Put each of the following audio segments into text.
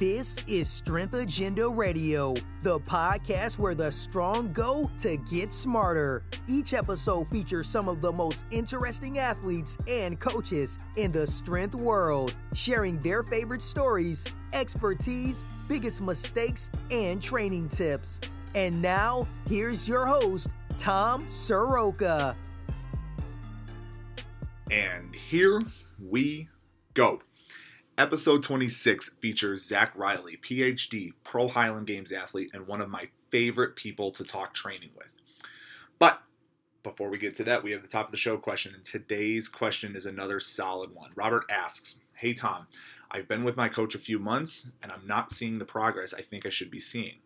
This is Strength Agenda Radio, the podcast where the strong go to get smarter. Each episode features some of the most interesting athletes and coaches in the strength world, sharing their favorite stories, expertise, biggest mistakes, and training tips. And now, here's your host, Tom Soroka. And here we go. Episode 26 features Zach Riley, PhD, pro Highland Games athlete, and one of my favorite people to talk training with. But before we get to that, we have the top of the show question, and today's question is another solid one. Robert asks Hey Tom, I've been with my coach a few months, and I'm not seeing the progress I think I should be seeing.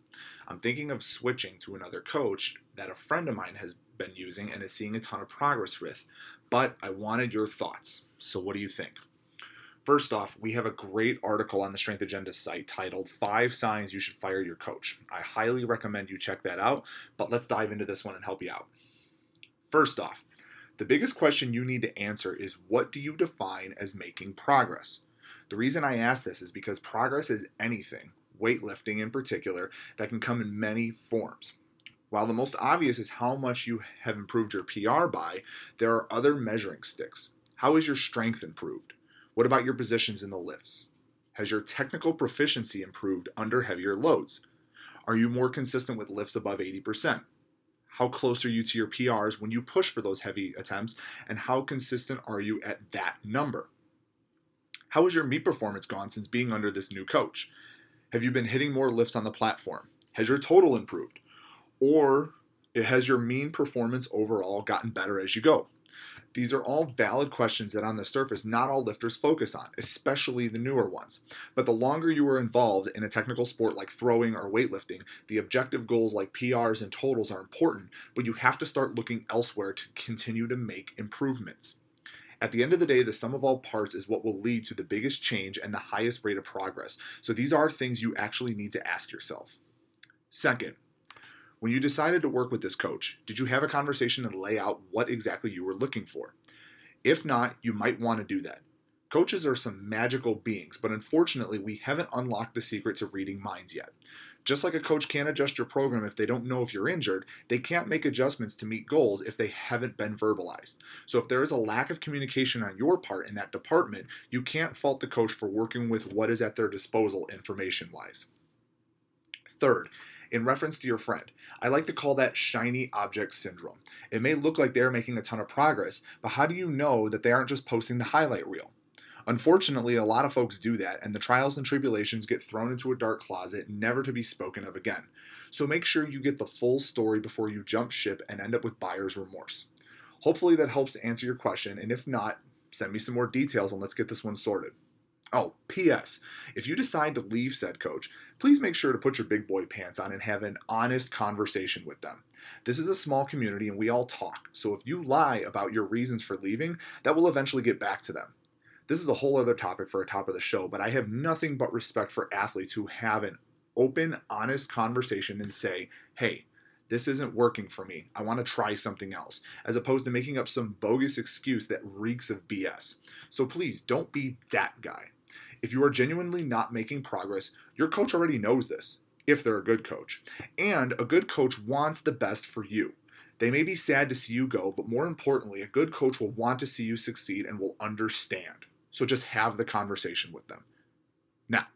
I'm thinking of switching to another coach that a friend of mine has been using and is seeing a ton of progress with, but I wanted your thoughts. So, what do you think? First off, we have a great article on the Strength Agenda site titled Five Signs You Should Fire Your Coach. I highly recommend you check that out, but let's dive into this one and help you out. First off, the biggest question you need to answer is what do you define as making progress? The reason I ask this is because progress is anything, weightlifting in particular, that can come in many forms. While the most obvious is how much you have improved your PR by, there are other measuring sticks. How is your strength improved? What about your positions in the lifts? Has your technical proficiency improved under heavier loads? Are you more consistent with lifts above 80%? How close are you to your PRs when you push for those heavy attempts? And how consistent are you at that number? How has your meet performance gone since being under this new coach? Have you been hitting more lifts on the platform? Has your total improved? Or eh, has your mean performance overall gotten better as you go? These are all valid questions that on the surface not all lifters focus on, especially the newer ones. But the longer you are involved in a technical sport like throwing or weightlifting, the objective goals like PRs and totals are important, but you have to start looking elsewhere to continue to make improvements. At the end of the day, the sum of all parts is what will lead to the biggest change and the highest rate of progress. So these are things you actually need to ask yourself. Second, when you decided to work with this coach, did you have a conversation and lay out what exactly you were looking for? If not, you might want to do that. Coaches are some magical beings, but unfortunately, we haven't unlocked the secret to reading minds yet. Just like a coach can't adjust your program if they don't know if you're injured, they can't make adjustments to meet goals if they haven't been verbalized. So, if there is a lack of communication on your part in that department, you can't fault the coach for working with what is at their disposal information wise. Third, in reference to your friend. I like to call that shiny object syndrome. It may look like they're making a ton of progress, but how do you know that they aren't just posting the highlight reel? Unfortunately, a lot of folks do that, and the trials and tribulations get thrown into a dark closet, never to be spoken of again. So make sure you get the full story before you jump ship and end up with buyer's remorse. Hopefully, that helps answer your question, and if not, send me some more details and let's get this one sorted. Oh, P.S. If you decide to leave said coach, please make sure to put your big boy pants on and have an honest conversation with them. This is a small community and we all talk, so if you lie about your reasons for leaving, that will eventually get back to them. This is a whole other topic for a top of the show, but I have nothing but respect for athletes who have an open, honest conversation and say, hey, this isn't working for me. I want to try something else, as opposed to making up some bogus excuse that reeks of BS. So please don't be that guy. If you are genuinely not making progress, your coach already knows this, if they're a good coach. And a good coach wants the best for you. They may be sad to see you go, but more importantly, a good coach will want to see you succeed and will understand. So just have the conversation with them. Now,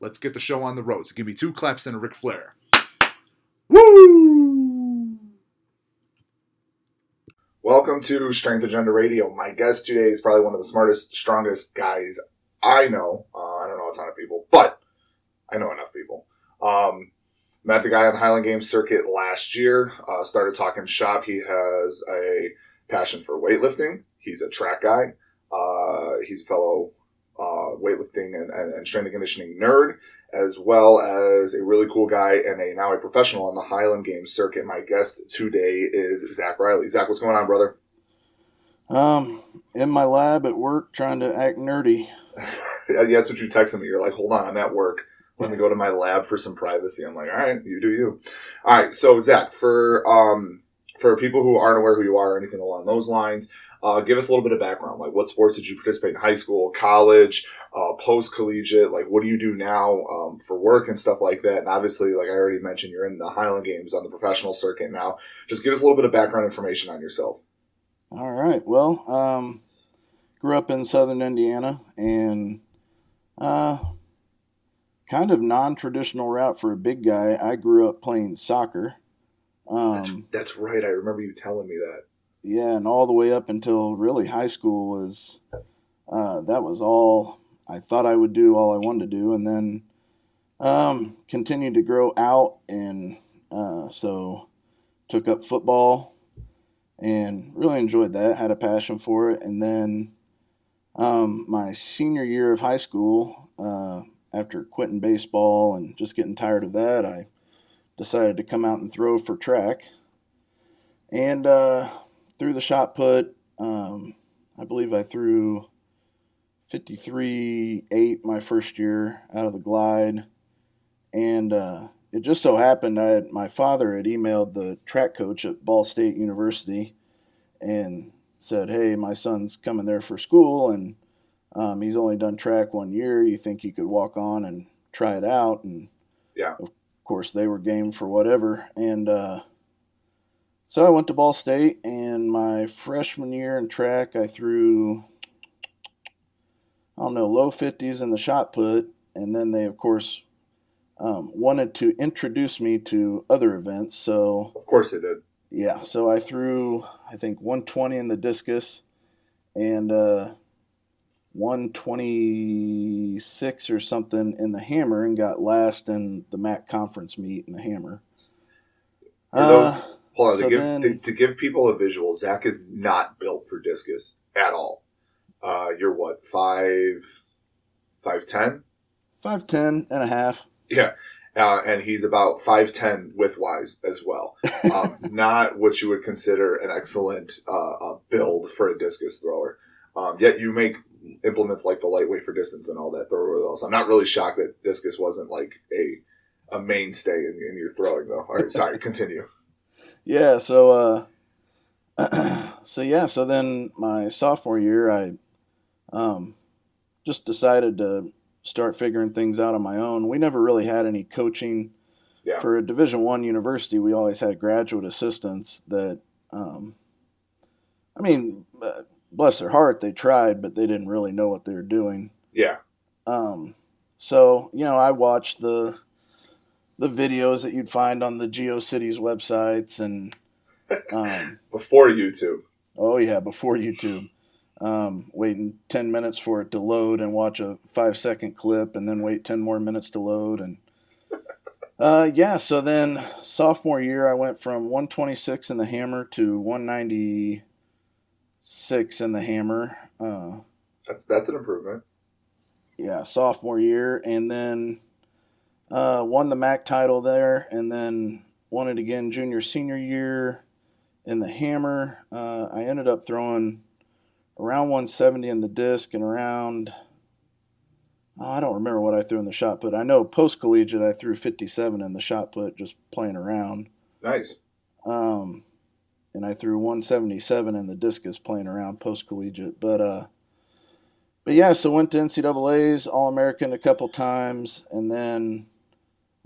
let's get the show on the road. So give me two claps and a Ric Flair. Woo! Welcome to Strength Agenda Radio. My guest today is probably one of the smartest, strongest guys I know. Uh, I don't know a ton of people, but I know enough people. Um, met the guy on Highland Games circuit last year. Uh, started talking shop. He has a passion for weightlifting. He's a track guy. Uh, he's a fellow uh, weightlifting and, and, and, strength and conditioning nerd, as well as a really cool guy and a now a professional on the Highland Games circuit. My guest today is Zach Riley. Zach, what's going on, brother? Um, in my lab at work, trying to act nerdy. yeah, that's what you text me. You're like, hold on, I'm at work. Let me go to my lab for some privacy. I'm like, all right, you do you. All right, so Zach, for um, for people who aren't aware who you are or anything along those lines, uh, give us a little bit of background. Like, what sports did you participate in high school, college, uh, post collegiate? Like, what do you do now um, for work and stuff like that? And obviously, like I already mentioned, you're in the Highland Games on the professional circuit now. Just give us a little bit of background information on yourself. All right. Well, um, grew up in southern Indiana and uh, kind of non traditional route for a big guy. I grew up playing soccer. Um, that's, that's right. I remember you telling me that. Yeah, and all the way up until really high school was uh, that was all I thought I would do, all I wanted to do, and then um, continued to grow out, and uh, so took up football and really enjoyed that. Had a passion for it, and then um, my senior year of high school, uh, after quitting baseball and just getting tired of that, I decided to come out and throw for track, and uh, threw the shot put. Um, I believe I threw 53 8 my first year out of the glide. And uh, it just so happened I had, my father had emailed the track coach at Ball State University and said, Hey, my son's coming there for school and um, he's only done track one year. You think he could walk on and try it out? And yeah, of course, they were game for whatever. And uh, so I went to Ball State, and my freshman year in track, I threw I don't know, low 50s in the shot put. And then they, of course, um, wanted to introduce me to other events. So, of course, they did. Yeah. So I threw, I think, 120 in the discus and uh, 126 or something in the hammer and got last in the MAC conference meet in the hammer. Uh, hold on, so to, give, then, to, to give people a visual, Zach is not built for discus at all. Uh, you're what five, five ten, five ten and a half. Yeah, uh, and he's about five ten width wise as well. Um, not what you would consider an excellent uh, build for a discus thrower. Um, yet you make implements like the lightweight for distance and all that thrower else. I'm not really shocked that discus wasn't like a a mainstay in, in your throwing though. All right, sorry, continue. Yeah, so uh, so yeah, so then my sophomore year, I um, just decided to start figuring things out on my own. We never really had any coaching yeah. for a Division One university. We always had graduate assistants that, um, I mean, bless their heart, they tried, but they didn't really know what they were doing. Yeah. Um, so you know, I watched the the videos that you'd find on the GeoCities websites and um, before YouTube. Oh yeah, before YouTube um, waiting 10 minutes for it to load and watch a five second clip and then wait 10 more minutes to load. And uh, yeah, so then sophomore year, I went from 126 in the hammer to 196 in the hammer. Uh, that's, that's an improvement. Yeah, sophomore year. And then uh, won the MAC title there and then won it again junior, senior year in the hammer. Uh, I ended up throwing around 170 in the disc and around oh, I don't remember what I threw in the shot put. I know post collegiate I threw 57 in the shot put just playing around. Nice. Um, and I threw 177 in the discus playing around post collegiate. But uh, but yeah, so went to NCAA's All American a couple times, and then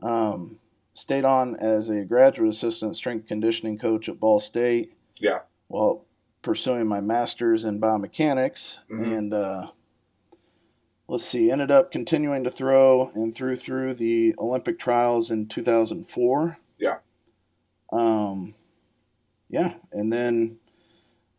um, stayed on as a graduate assistant strength conditioning coach at Ball State. Yeah. Well, pursuing my master's in biomechanics mm-hmm. and uh, let's see ended up continuing to throw and threw through the olympic trials in 2004 yeah. Um yeah and then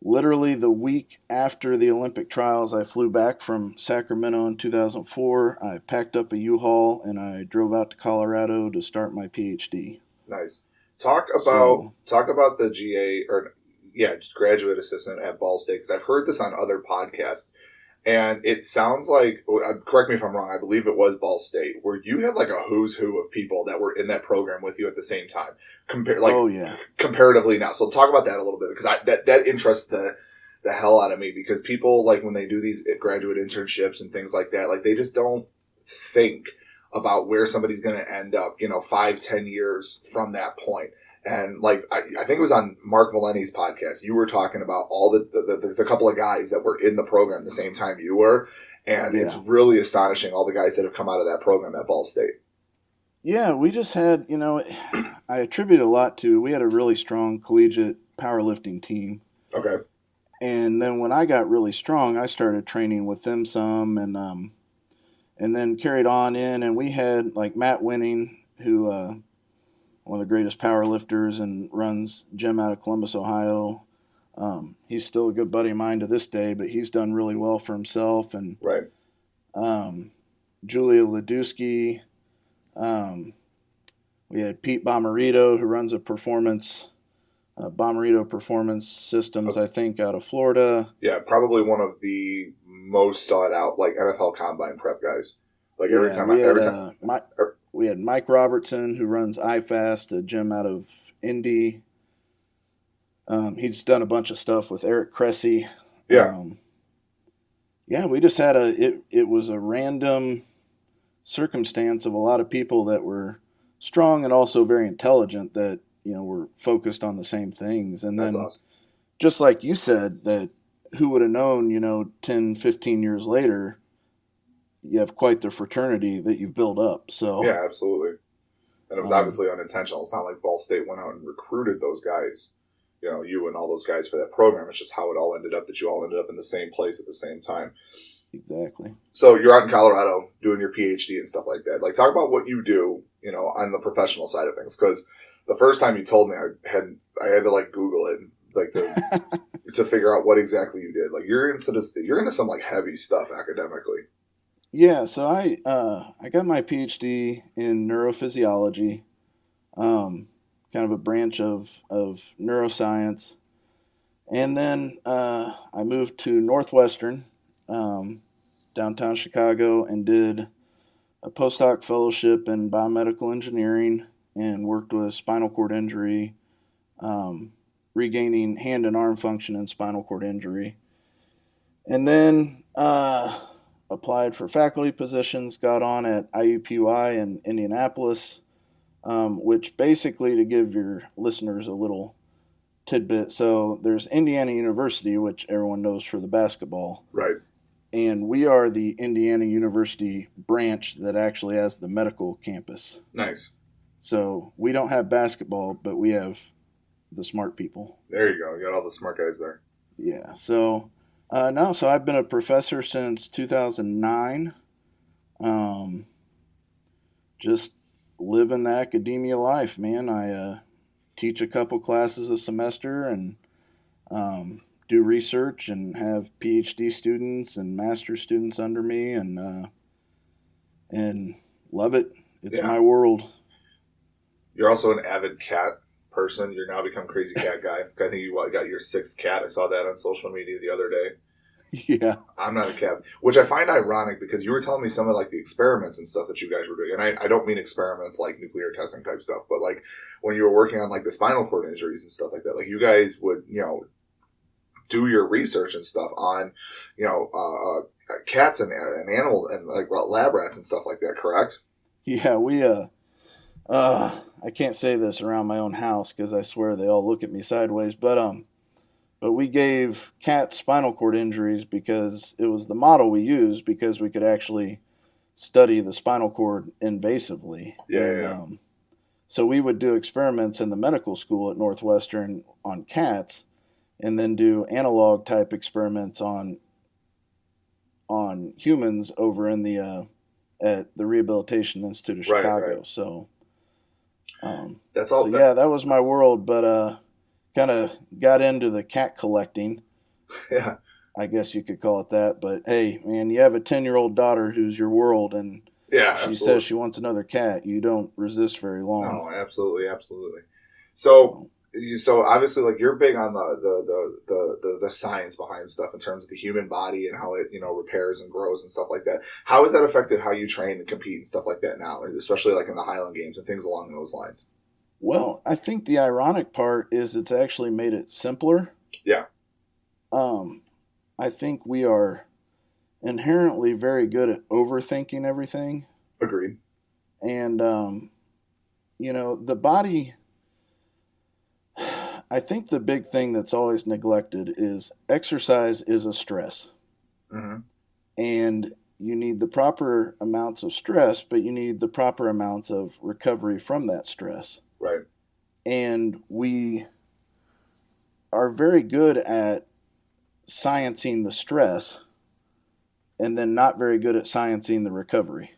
literally the week after the olympic trials i flew back from sacramento in 2004 i packed up a u-haul and i drove out to colorado to start my phd nice. Talk about so, talk about the ga or yeah, graduate assistant at Ball State. Because I've heard this on other podcasts, and it sounds like uh, correct me if I'm wrong. I believe it was Ball State where you had like a who's who of people that were in that program with you at the same time. Compare like oh yeah, comparatively now. So talk about that a little bit because I that that interests the the hell out of me because people like when they do these graduate internships and things like that, like they just don't think about where somebody's going to end up, you know, five, ten years from that point and like I, I, think it was on Mark Valeni's podcast. You were talking about all the the, the the, couple of guys that were in the program the same time you were, and it's really astonishing all the guys that have come out of that program at Ball State. Yeah, we just had, you know, I attribute a lot to we had a really strong collegiate powerlifting team. Okay. And then when I got really strong, I started training with them some and um and then carried on in and we had like Matt Winning who uh one of the greatest powerlifters and runs gym out of Columbus, Ohio. Um, he's still a good buddy of mine to this day, but he's done really well for himself and Right. um, Julia Ladewski. Um, we had Pete Bommarito, who runs a performance, uh, Bommarito Performance Systems, I think, out of Florida. Yeah, probably one of the most sought out like NFL combine prep guys. Like every Yeah, time, I, we had, every time, uh, Mi- we had Mike Robertson, who runs iFast, a gym out of Indy. Um, he's done a bunch of stuff with Eric Cressey. yeah, Um, yeah, we just had a it. It was a random circumstance of a lot of people that were strong and also very intelligent that you know were focused on the same things. And then, awesome. just like you said, that who would have known? You know, 10, 15 years later, you have quite the fraternity that you've built up. So Yeah, absolutely. And it was Um, obviously unintentional. It's not like Ball State went out and recruited those guys, you know, you and all those guys for that program. It's just how it all ended up that you all ended up in the same place at the same time. exactly. So you're out in Colorado doing your PhD and stuff like that. Like, talk about what you do, you know, on the professional side of things. Because the first time you told me, I had I had to like Google it, like to to figure out what exactly you did. Like, you're into this, you're into some like heavy stuff academically. Yeah, so I uh, I got my PhD in neurophysiology, um, kind of a branch of of neuroscience, and then uh, I moved to Northwestern, um, downtown Chicago, and did a postdoc fellowship in biomedical engineering and worked with spinal cord injury, um, regaining hand and arm function in spinal cord injury, and then. Uh, applied for faculty positions, got on at IUPUI in Indianapolis, um, which basically, to give your listeners a little tidbit, so there's Indiana University, which everyone knows for the basketball, Right. and we are the Indiana University branch that actually has the medical campus. Nice. So we don't have basketball, but we have the smart people. There you go. You got all the smart guys there. Yeah. So uh, no, so I've been a professor since 2009. Um, just living the academia life, man. I uh, teach a couple classes a semester and um, do research and have PhD students and master students under me, and uh, and love it. It's Yeah. my world. You're also an avid cat person. You're now become crazy cat guy. I think you what, got your sixth cat. I saw that on social media the other day. yeah. I'm not a cat, which I find ironic because you were telling me some of like the experiments and stuff that you guys were doing, and I, I don't mean experiments like nuclear testing type stuff, but like when you were working on like the spinal cord injuries and stuff like that, like you guys would you know do your research and stuff on you know uh, uh, cats and, and animals and like lab rats and stuff like that. Correct? Yeah, we uh uh I can't say this around my own house because I swear they all look at me sideways, but um but we gave cats spinal cord injuries because it was the model we used because we could actually study the spinal cord invasively. Yeah, And, yeah. Um, so we would do experiments in the medical school at Northwestern on cats and then do analog type experiments on on humans over in the uh, at the Rehabilitation Institute of Chicago. Right, right. So, um, That's all. so yeah, that was my world. But uh, kind of got into the cat collecting. yeah. I guess you could call it that. But hey, man, you have a ten year old daughter who's your world, and Yeah, she absolutely. says she wants another cat. You don't resist very long. No, absolutely, absolutely. So, so obviously, like you're big on the the, the the the the science behind stuff in terms of the human body and how it you know repairs and grows and stuff like that. How has that affected how you train and compete and stuff like that now, especially like in the Highland Games and things along those lines? Well, I think the ironic part is it's actually made it simpler. Yeah. Um, I think we are inherently very good at overthinking everything. Agreed. And, um, you know, the body, I think the big thing that's always neglected is exercise is a stress. hmm and you need the proper amounts of stress, but you need the proper amounts of recovery from that stress. Right. And we are very good at sciencing the stress and then not very good at sciencing the recovery.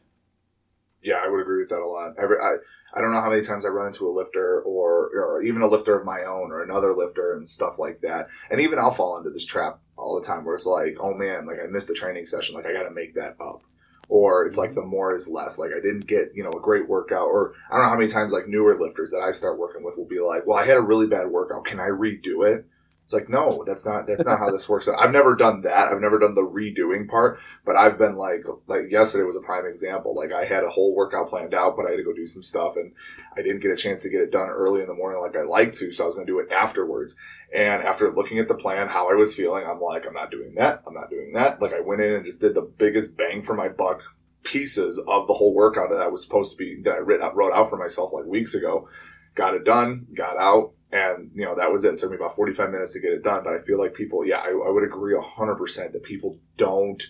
Yeah, I would agree with that a lot. Every, I I don't know how many times I run into a lifter or or even a lifter of my own or another lifter and stuff like that. And even I'll fall into this trap all the time where it's like, oh man, like I missed a training session, like I got to make that up. Or it's like mm-hmm. the more is less. Like I didn't get you know a great workout. Or I don't know how many times like newer lifters that I start working with will be like, well, I had a really bad workout. Can I redo it? It's like, no, that's not that's not how this works. I've never done that. I've never done the redoing part, but I've been like like yesterday was a prime example. Like I had a whole workout planned out, but I had to go do some stuff and I didn't get a chance to get it done early in the morning like I like to, so I was gonna do it afterwards. And after looking at the plan, how I was feeling, I'm like, I'm not doing that. I'm not doing that. Like I went in and just did the biggest bang for my buck pieces of the whole workout that I was supposed to be that I wrote out for myself like weeks ago. Got it done, got out, and you know that was it. it. took me about 45 minutes to get it done but i feel like people yeah i, I would agree 100% that people don't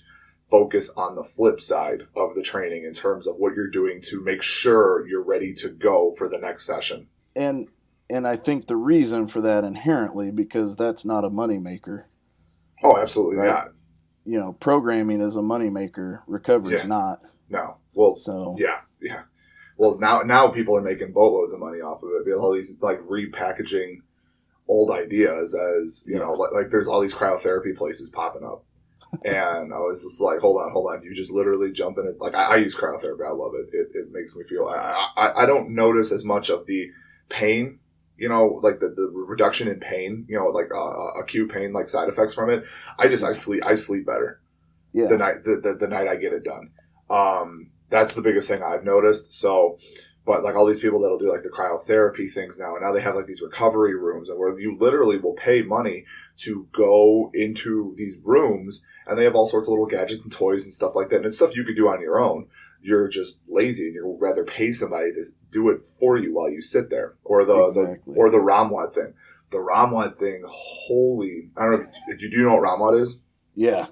focus on the flip side of the training in terms of what you're doing to make sure you're ready to go for the next session and and i think the reason for that inherently because that's not a moneymaker oh absolutely right? not you know programming is a moneymaker recovery is yeah. not no well so yeah yeah well now now people are making boatloads of money off of it. All these like repackaging old ideas as you yeah. know like, like, there's all these cryotherapy places popping up. and I was just like, hold on, hold on. You just literally jump in it. Like I, I use cryotherapy. I love it. It, it makes me feel, I, I, I don't notice as much of the pain you know, like the, the reduction in pain, you know, like uh, uh, acute pain, like side effects from it. I just I sleep I sleep better. Yeah. The night the, the, the night I get it done. Um, that's the biggest thing I've noticed. So, but like all these people that'll do like the cryotherapy things now, and now they have like these recovery rooms, and where you literally will pay money to go into these rooms, and they have all sorts of little gadgets and toys and stuff like that, and it's stuff you could do on your own. You're just lazy, and you'd rather pay somebody to do it for you while you sit there, or the, exactly. the or the ROMWOD thing. The ROMWOD thing, holy! I don't know. Do you know what ROMWOD is? Yeah.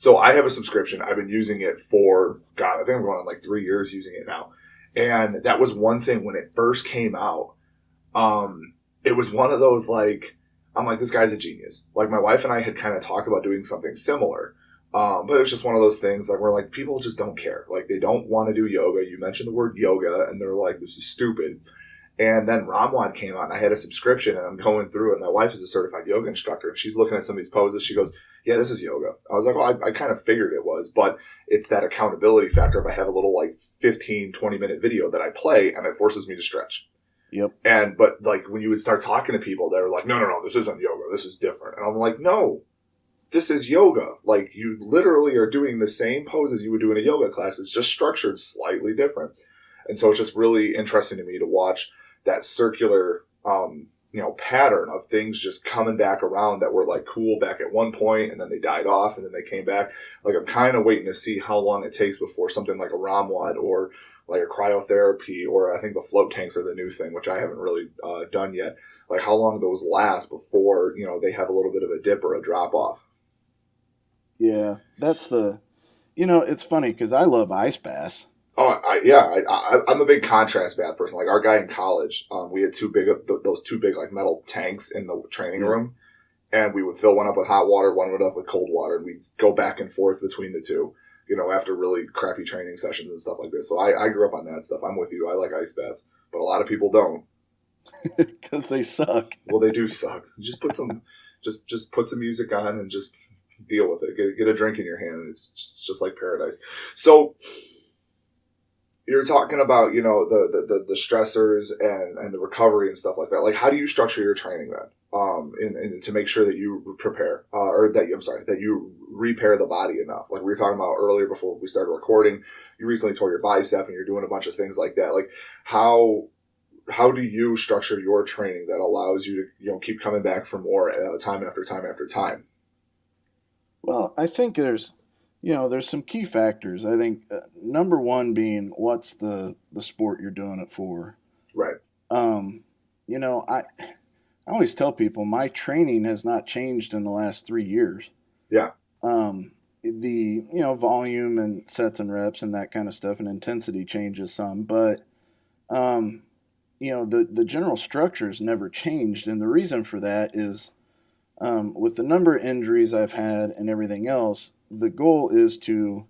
So I have a subscription. I've been using it for God, I think I'm going on like three years using it now. And that was one thing when it first came out. Um, it was one of those like I'm like this guy's a genius. Like my wife and I had kind of talked about doing something similar. Um, but it was just one of those things like we're like people just don't care. Like they don't want to do yoga. You mentioned the word yoga and they're like this is stupid. And then ROMWOD came out and I had a subscription and I'm going through it. And my wife is a certified yoga instructor and she's looking at some of these poses. She goes, yeah, this is yoga. I was like, well, I, I kind of figured it was, but it's that accountability factor. If I have a little like 15, 20 minute video that I play and it forces me to stretch. Yep. And, but like when you would start talking to people, they were like, no, no, no, this isn't yoga. This is different. And I'm like, no, this is yoga. Like you literally are doing the same poses you would do in a yoga class. It's just structured slightly different. And so it's just really interesting to me to watch that circular, um, you know pattern of things just coming back around that were like cool back at one point and then they died off and then they came back. Like i'm kind of waiting to see how long it takes before something like a ROMWOD or like a cryotherapy or i think the float tanks are the new thing which i haven't really uh, done yet. Like how long those last before you know they have a little bit of a dip or a drop off? Yeah that's the you know it's funny because i love ice baths Oh, I, yeah, I, am a big contrast bath person. Like our guy in college, um, we had two big those two big like metal tanks in the training room, and we would fill one up with hot water, one would up with cold water, and we'd go back and forth between the two. You know, after really crappy training sessions and stuff like this. So I, I grew up on that stuff. I'm with you. I like ice baths, but a lot of people don't because they suck. well, they do suck. Just put some, just just put some music on and just deal with it. Get, get a drink in your hand, and it's just, just like paradise. So you're talking about you know the, the the, stressors and and the recovery and stuff like that. Like how do you structure your training then? Um in, to make sure that you prepare uh, or that i'm sorry that you repair the body enough. Like we were talking about earlier before we started recording you recently tore your bicep and you're doing a bunch of things like that. Like how how do you structure your training that allows you to you know keep coming back for more uh, time after time after time? Well i think there's you know, there's some key factors. I think uh, number one being what's the the sport you're doing it for. Right. Um, you know, I I always tell people my training has not changed in the last three years. Yeah. Um, the you know volume and sets and reps and that kind of stuff and intensity changes some, but um, you know the the general structure's never changed, and the reason for that is um, with the number of injuries I've had and everything else, the goal is to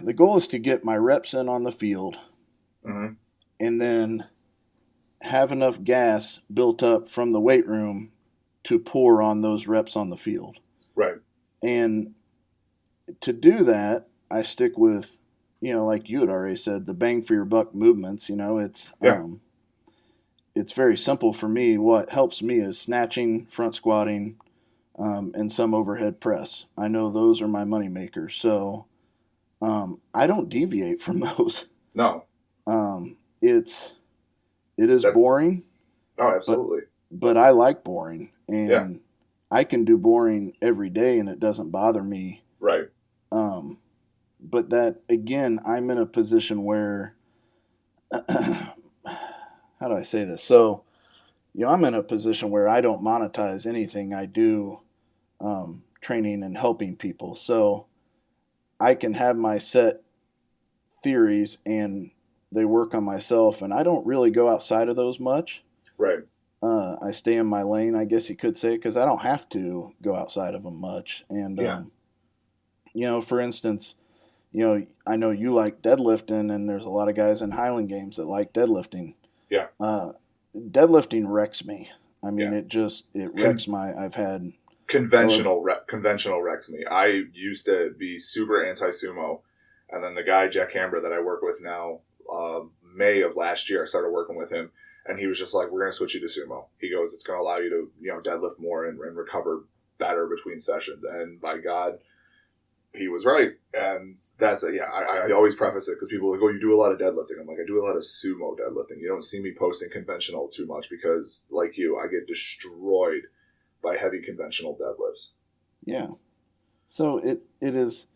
the goal is to get my reps in on the field, Mm-hmm. and then have enough gas built up from the weight room to pour on those reps on the field. Right. And to do that, I stick with, you know, like you had already said, the bang for your buck movements. You know, it's Yeah. um, it's very simple for me. What helps me is snatching, front squatting, um, and some overhead press. I know those are my money makers, so um, I don't deviate from those. No. Um, it's it is That's- boring, No, absolutely. but I like boring, and Yeah. I can do boring every day, and it doesn't bother me. right. Um, but that again, I'm in a position where, how do I say this? So, you know, I'm in a position where I don't monetize anything I do, um, training and helping people. So, I can have my set theories and they work on myself, and I don't really go outside of those much. Right. Uh, I stay in my lane, I guess you could say, because I don't have to go outside of them much. And, Yeah. um, you know, for instance, you know, I know you like deadlifting, and there's a lot of guys in Highland games that like deadlifting. Yeah. Uh, deadlifting wrecks me. I mean, Yeah. it just it wrecks my. I've had Conventional conventional wrecks me. I used to be super anti sumo, and then the guy Jack Hamber that I work with now, uh, May of last year, I started working with him, and he was just like, "We're going to switch you to sumo." He goes, "It's going to allow you to you know deadlift more and, and recover better between sessions." And by God, he was right. And that's yeah. I, I always preface it because people are like, "Oh, you do a lot of deadlifting." I'm like, I do a lot of sumo deadlifting. You don't see me posting conventional too much because, like you, I get destroyed by heavy conventional deadlifts. yeah. So it it is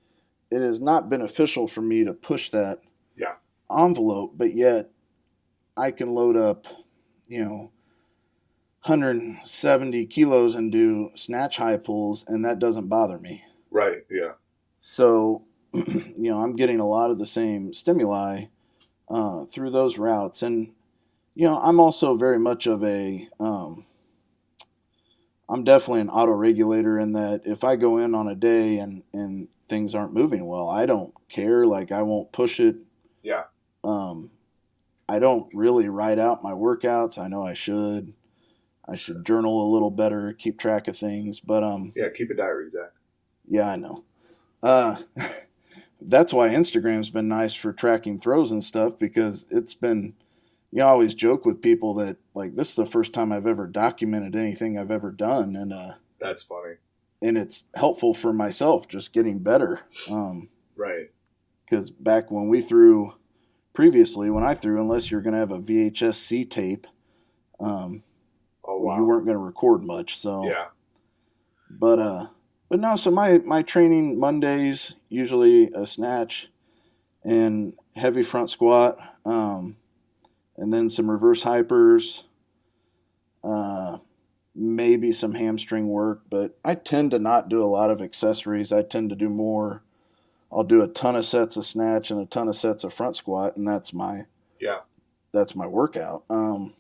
it is not beneficial for me to push that Yeah. envelope, but yet I can load up, you know, 170 kilos and do snatch high pulls, and that doesn't bother me. Right. Yeah. So, you know, I'm getting a lot of the same stimuli uh, through those routes, and you know, I'm also very much of a, um, I'm definitely an auto regulator in that if I go in on a day and and things aren't moving well, I don't care. Like I won't push it. Yeah. Um, I don't really write out my workouts. I know I should. I should journal a little better, keep track of things, but um, Yeah. Keep a diary, Zach. yeah, I know. Uh, that's why Instagram's been nice for tracking throws and stuff because it's been. You know, I always joke with people that like this is the first time I've ever documented anything I've ever done, and uh, That's funny. and it's helpful for myself just getting better. Um, Right. because back when we threw previously, when I threw, unless you're going to have a VHS C tape, um, Oh wow. you weren't going to record much. So Yeah. But uh, but no. So my my training Mondays usually a snatch, and heavy front squat, um, and then some reverse hypers. Uh, maybe some hamstring work, but I tend to not do a lot of accessories. I tend to do more. I'll do a ton of sets of snatch and a ton of sets of front squat, and that's my Yeah. that's my workout. Um,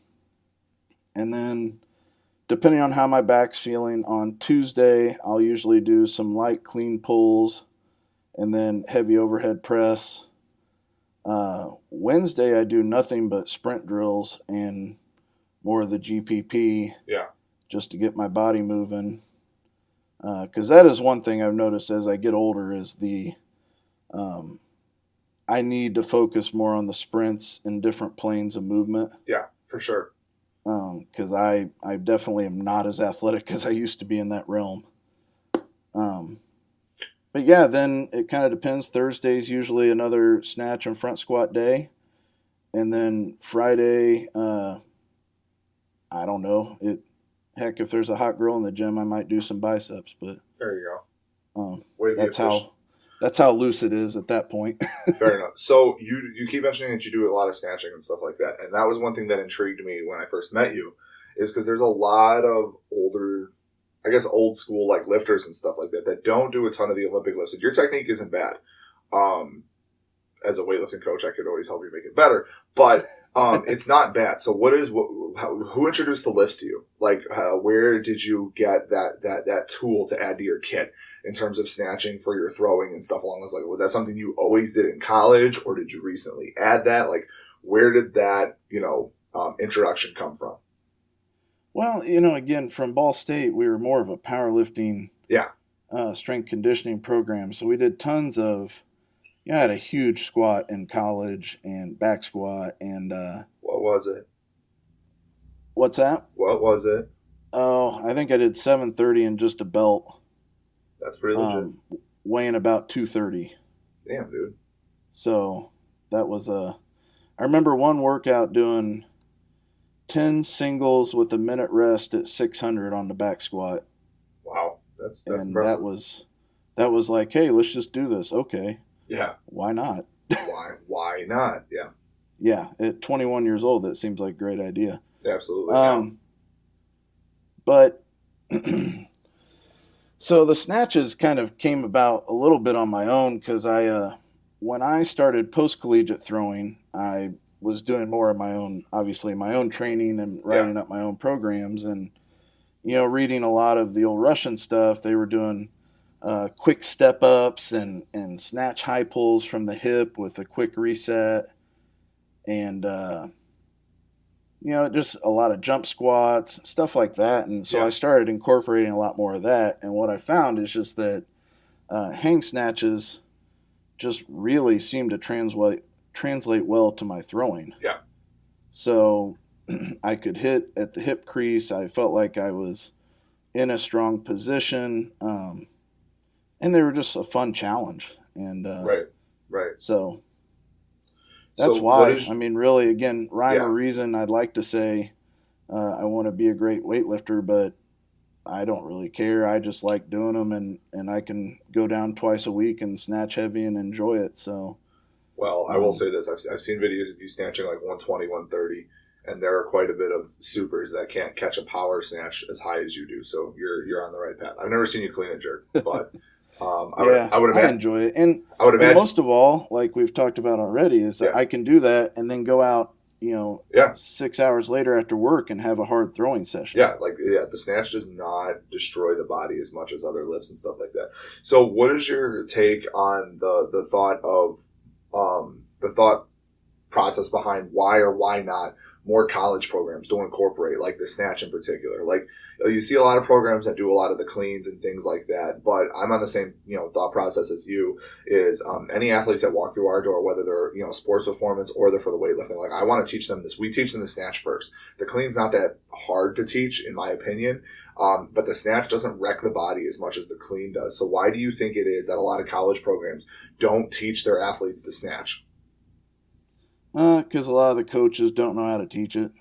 and then depending on how my back's feeling on Tuesday, I'll usually do some light clean pulls and then heavy overhead press. Uh, Wednesday, I do nothing but sprint drills and more of the GPP Yeah. just to get my body moving. Because that is one thing I've noticed as I get older is the um, I need to focus more on the sprints and different planes of movement Yeah. For sure. Because I I definitely am not as athletic as I used to be in that realm. Um, but yeah, then it kind of depends. Thursday's usually another snatch and front squat day, and then Friday, uh, I don't know. It heck, if there's a hot girl in the gym, I might do some biceps, but There you go. um, Way to be that's how that's how loose it is at that point. Fair enough. So you you keep mentioning that you do a lot of snatching and stuff like that, and that was one thing that intrigued me when I first met you, is because there's a lot of older I guess old school like lifters and stuff like that that don't do a ton of the Olympic lifts. And your technique isn't bad. Um, as a weightlifting coach, I could always help you make it better, but um, it's not bad. So, what is what? How, who introduced the lifts to you? Like, uh, where did you get that that that tool to add to your kit in terms of snatching for your throwing and stuff along those lines? Was that something you always did in college, or did you recently add that? Like, where did that you know um, introduction come from? Well, you know, again, from Ball State, we were more of a powerlifting, yeah, uh, strength conditioning program. So we did tons of. Yeah, I had a huge squat in college and back squat and. Uh, what was it? What's that? What was it? Oh, I think I did 730 and just a belt. That's pretty legit. Um, weighing about 230. Damn, dude. So that was a. I remember one workout doing 10 singles with a minute rest at 600 on the back squat. Wow, that's that's and impressive. that was that was like, hey, let's just do this. Okay. Yeah. Why not? why why not? Yeah. Yeah, at 21 years old, that seems like a great idea. Absolutely. Um, but so the snatches kind of came about a little bit on my own because I, uh, when I started post collegiate throwing, I was doing more of my own, obviously my own training and writing yeah. up my own programs and, you know, reading a lot of the old Russian stuff. They were doing uh, quick step ups and, and snatch high pulls from the hip with a quick reset. And, uh, you know, just a lot of jump squats, stuff like that. And so yeah. I started incorporating a lot more of that. And what I found is just that uh, hang snatches just really seem to translate translate well to my throwing. Yeah. So I could hit at the hip crease. I felt like I was in a strong position. Um, and they were just a fun challenge. And uh, right, right. So that's so why. Is, I mean, really, again, rhyme yeah. or reason. I'd like to say uh, I want to be a great weightlifter, but I don't really care. I just like doing them, and and I can go down twice a week and snatch heavy and enjoy it. So well, I will say this: I've, I've seen videos of you snatching like 120, 130, and there are quite a bit of supers that can't catch a power snatch as high as you do. So you're you're on the right path. I've never seen you clean a jerk, but um, I, yeah, would, I would imagine, I enjoy it, and I would imagine most of all, like we've talked about already, is that yeah. I can do that and then go out, you know, yeah. six hours later after work and have a hard throwing session. Yeah, like yeah, the snatch does not destroy the body as much as other lifts and stuff like that. So, what is your take on the the thought of um, the thought process behind why or why not more college programs don't incorporate like the snatch in particular like you see a lot of programs that do a lot of the cleans and things like that but i'm on the same you know thought process as you is um, any athletes that walk through our door whether they're you know sports performance or they're for the weightlifting like i want to teach them this. We teach them the snatch first. The clean's not that hard to teach in my opinion um, but the snatch doesn't wreck the body as much as the clean does. So why do you think it is that a lot of college programs don't teach their athletes to snatch? Because uh, a lot of the coaches don't know how to teach it.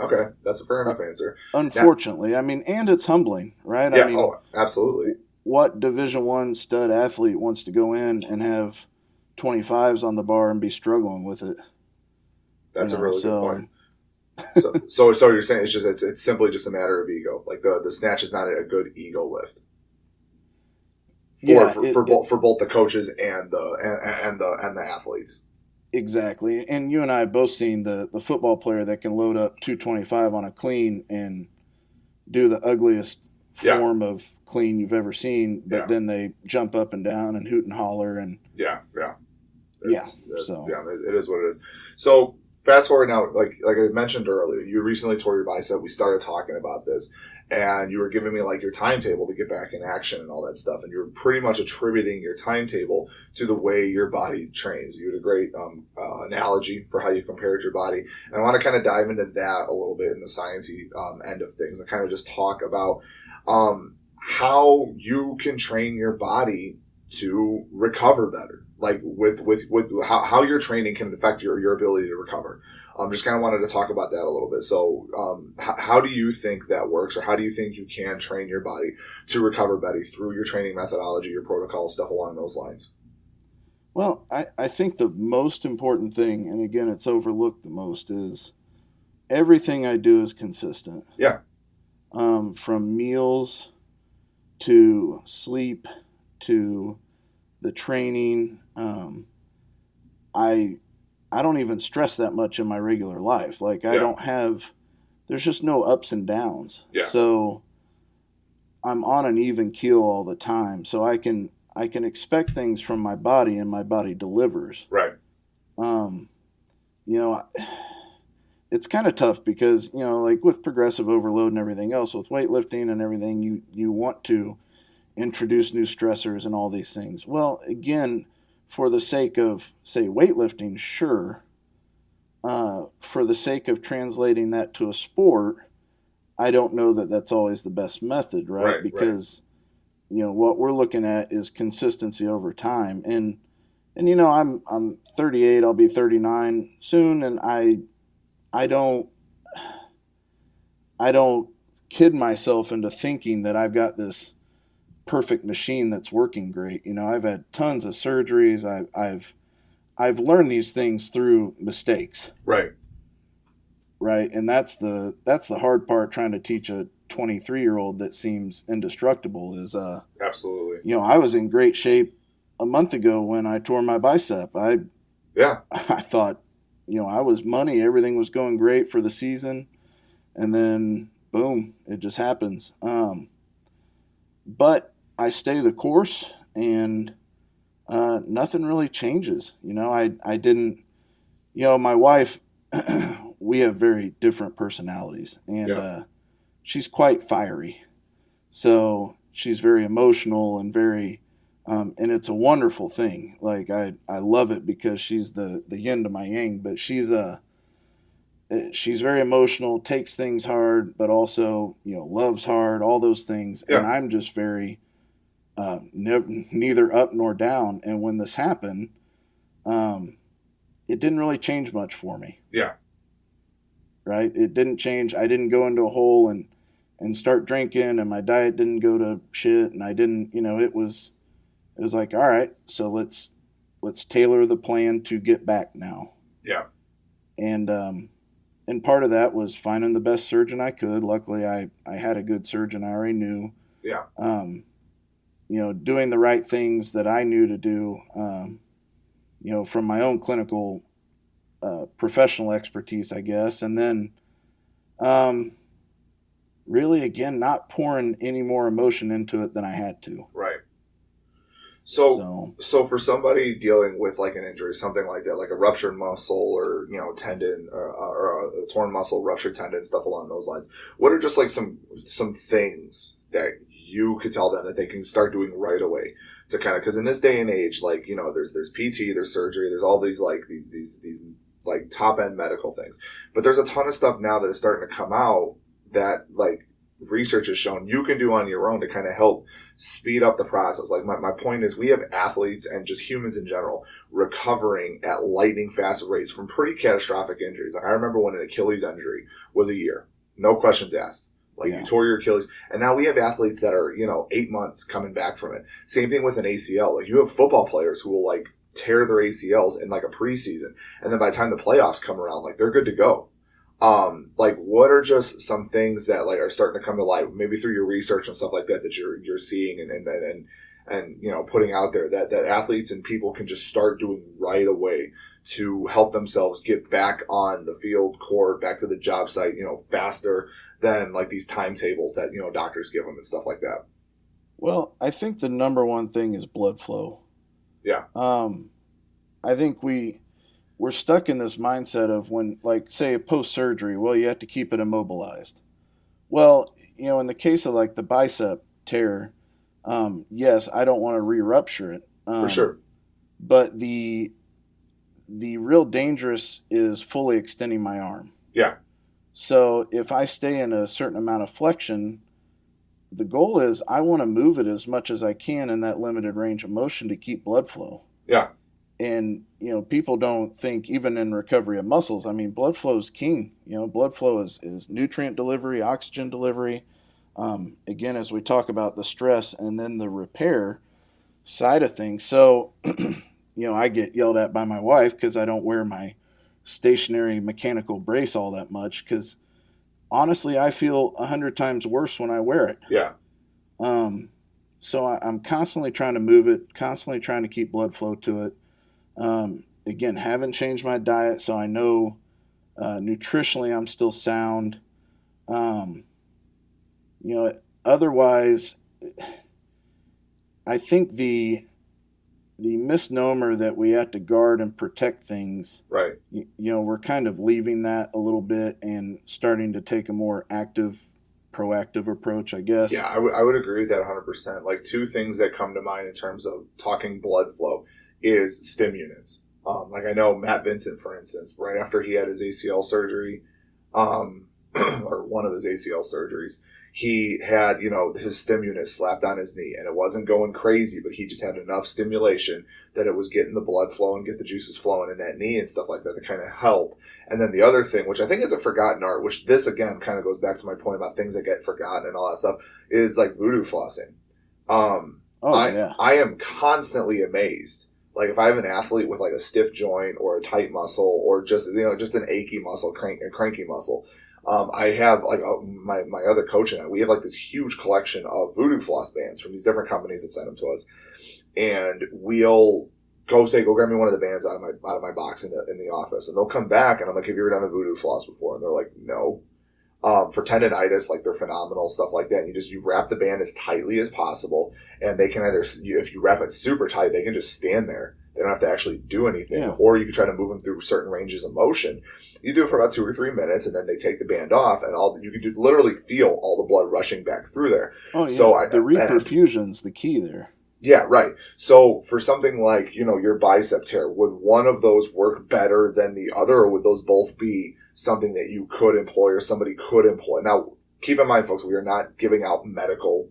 Okay, that's a fair enough answer. Unfortunately, now, I mean, and it's humbling, right? Yeah, I mean, oh, absolutely. What Division One stud athlete wants to go in and have twenty fives on the bar and be struggling with it? That's you know, a really so, good point. so, so, so you're saying it's just it's, it's simply just a matter of ego. Like the the snatch is not a good ego lift. For, yeah, for, it, for, both, for both the coaches and the and, and the and the athletes. Exactly. And you and I have both seen the, the football player that can load up 225 on a clean and do the ugliest yeah. form of clean you've ever seen, but yeah. then they jump up and down and hoot and holler and yeah, yeah, it's, yeah. It's, so yeah, it is what it is. So fast forward now, like like I mentioned earlier, you recently tore your bicep. We started talking about this, and you were giving me like your timetable to get back in action and all that stuff and you were pretty much attributing your timetable to the way your body trains. You had a great um, uh, analogy for how you compared your body and i want to kind of dive into that a little bit in the sciencey um, end of things and kind of just talk about um, how you can train your body to recover better like with with with how, how your training can affect your, your ability to recover um, just kind of wanted to talk about that a little bit. So, um, h- how do you think that works, or how do you think you can train your body to recover better through your training methodology, your protocol, stuff along those lines? Well, I, I think the most important thing, and again, it's overlooked the most, is everything I do is consistent. Yeah. Um, from meals to sleep to the training. Um, I I don't even stress that much in my regular life. Like I Yeah. don't have there's just no ups and downs. Yeah. So I'm on an even keel all the time. So I can I can expect things from my body and my body delivers. Right. Um, you know, it's kind of tough because you know, like with progressive overload and everything else, with weightlifting and everything, you you want to introduce new stressors and all these things. Well, again, for the sake of say weightlifting, sure. Uh, for the sake of translating that to a sport, I don't know that that's always the best method, right? Right, right. because you know what we're looking at is consistency over time, and and you know I'm I'm 38, I'll be 39 soon, and I I don't I don't kid myself into thinking that I've got this perfect machine that's working great. You know, I've had tons of surgeries. I've I've I've learned these things through mistakes, Right. right? And that's the that's the hard part trying to teach a 23 year old that seems indestructible is uh Absolutely. you know I was in great shape a month ago when I tore my bicep. I Yeah. I thought, you know, I was money, everything was going great for the season, and then boom, it just happens. Um, but I stay the course, and uh, nothing really changes. You know, I I didn't, you know, my wife, we have very different personalities, and Yeah. uh, she's quite fiery, so she's very emotional and very um, and it's a wonderful thing. Like I, I love it because she's the the yin to my yang. But she's a, eh, she's very emotional, takes things hard, but also you know loves hard, all those things. And I'm just very, uh, ne- neither up nor down. And when this happened, um, it didn't really change much for me. Yeah. Right. It didn't change. I didn't go into a hole and and start drinking, and my diet didn't go to shit, and I didn't. You know, it was it was like all right so let's let's tailor the plan to get back now Yeah. and um and part of that was finding the best surgeon i could luckily i i had a good surgeon i already knew Yeah. um you know doing the right things that i knew to do um you know from my own clinical uh, professional expertise i guess and then um really again not pouring any more emotion into it than i had to Right. So, so so for somebody dealing with like an injury, something like that, like a ruptured muscle or you know tendon or, or a torn muscle, ruptured tendon, stuff along those lines. What are just like some some things that you could tell them that they can start doing right away to kind of because in this day and age, like you know, there's there's PT, there's surgery, there's all these like these these, these like top end medical things, but there's a ton of stuff now that is starting to come out that like research has shown you can do on your own to kind of help speed up the process. Like my, my point is we have athletes and just humans in general recovering at lightning fast rates from pretty catastrophic injuries. Like I remember when an Achilles injury was a year. No questions asked. Like Yeah. you tore your Achilles. And now we have athletes that are, you know, eight months coming back from it. Same thing with an ACL. Like you have football players who will like tear their ACLs in like a preseason. And then by the time the playoffs come around, like they're good to go um like what are just some things that like are starting to come to light maybe through your research and stuff like that that you're you're seeing and and and, and you know putting out there that that athletes and people can just start doing right away to help themselves get back on the field court back to the job site you know faster than like these timetables that you know doctors give them and stuff like that Well, I think the number one thing is blood flow. Yeah. Um, I think we we're stuck in this mindset of when, like, say, post surgery. Well, you have to keep it immobilized. Well, you know, in the case of like the bicep tear, um, yes, I don't want to re-rupture it um, for sure But the the real dangerous is fully extending my arm. So if I stay in a certain amount of flexion, the goal is I want to move it as much as I can in that limited range of motion to keep blood flow. Yeah. And you know, people don't think even in recovery of muscles. I mean, blood flow is king. You know, blood flow is is nutrient delivery, oxygen delivery. Um, again, as we talk about the stress and then the repair side of things. So, you know, I get yelled at by my wife because I don't wear my stationary mechanical brace all that much because honestly, I feel a hundred times worse when I wear it. yeah Um, so I, am constantly trying to move it, constantly trying to keep blood flow to it. Um, again, haven't changed my diet, so I know uh, nutritionally I'm still sound. Um, you know, otherwise, I think the the misnomer that we have to guard and protect things. Right. You, you know, we're kind of leaving that a little bit and starting to take a more active proactive approach, I guess. Yeah, I, w- I would agree with that 100%. Like, two things that come to mind in terms of talking blood flow is stim units. Um, like, I know Matt Vincent, for instance, right after he had his ACL surgery, um, or one of his ACL surgeries, he had, you know, his stim unit slapped on his knee and it wasn't going crazy, but he just had enough stimulation that it was getting the blood flow and get the juices flowing in that knee and stuff like that to kind of help. And then the other thing, which I think is a forgotten art, which this again kind of goes back to my point about things that get forgotten and all that stuff, is like voodoo flossing. Um, oh, I, yeah. I am constantly amazed. Like if I have an athlete with like a stiff joint or a tight muscle or just you know just an achy muscle, crank, a cranky muscle, um, I have like a, my my other coach and I, we have like this huge collection of voodoo floss bands from these different companies that send them to us, and we'll go say go grab me one of the bands out of my out of my box in the in the office, and they'll come back and I'm like, have you ever done a voodoo floss before? And they're like, no. Um, for tendonitis, like they're phenomenal stuff like that. And you just you wrap the band as tightly as possible, and they can either if you wrap it super tight, they can just stand there. They don't have to actually do anything, Yeah. or you can try to move them through certain ranges of motion. You do it for about two or three minutes, and then they take the band off, and all you can do, literally feel all the blood rushing back through there. Oh, yeah. So I- the reperfusion's the key there. Yeah, right. So for something like, you know, your bicep tear, would one of those work better than the other, or would those both be something that you could employ or somebody could employ? Now, keep in mind, folks, we are not giving out medical,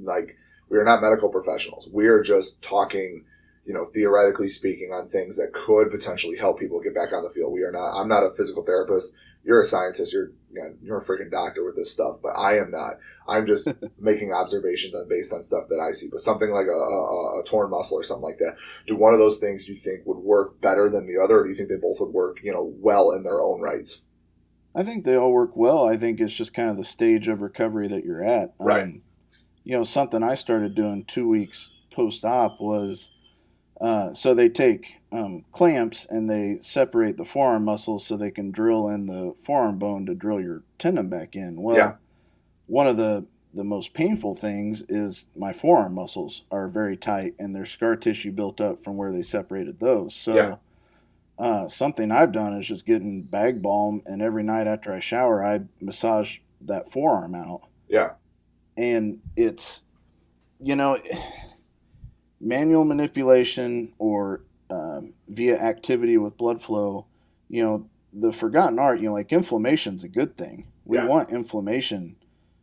like, we are not medical professionals. We are just talking, you know, theoretically speaking on things that could potentially help people get back on the field. We are not, I'm not a physical therapist. You're a scientist. You're, you know, you're a freaking doctor with this stuff, but I am not. I'm just making observations on based on stuff that I see. But something like a, a, a torn muscle or something like that, do one of those things you think would work better than the other, or do you think they both would work, you know, well in their own rights? I think they all work well. I think it's just kind of the stage of recovery that you're at. Right. Um, you know, something I started doing two weeks post op was uh, so they take um, clamps and they separate the forearm muscles so they can drill in the forearm bone to drill your tendon back in. Well, Yeah. one of the the most painful things is my forearm muscles are very tight and there's scar tissue built up from where they separated those. So Yeah. uh, something I've done is just getting bag balm, and every night after I shower, I massage that forearm out. Yeah. And it's, you know, manual manipulation or um, via activity with blood flow, you know, the forgotten art, you know, like inflammation's a good thing. We Yeah. want inflammation.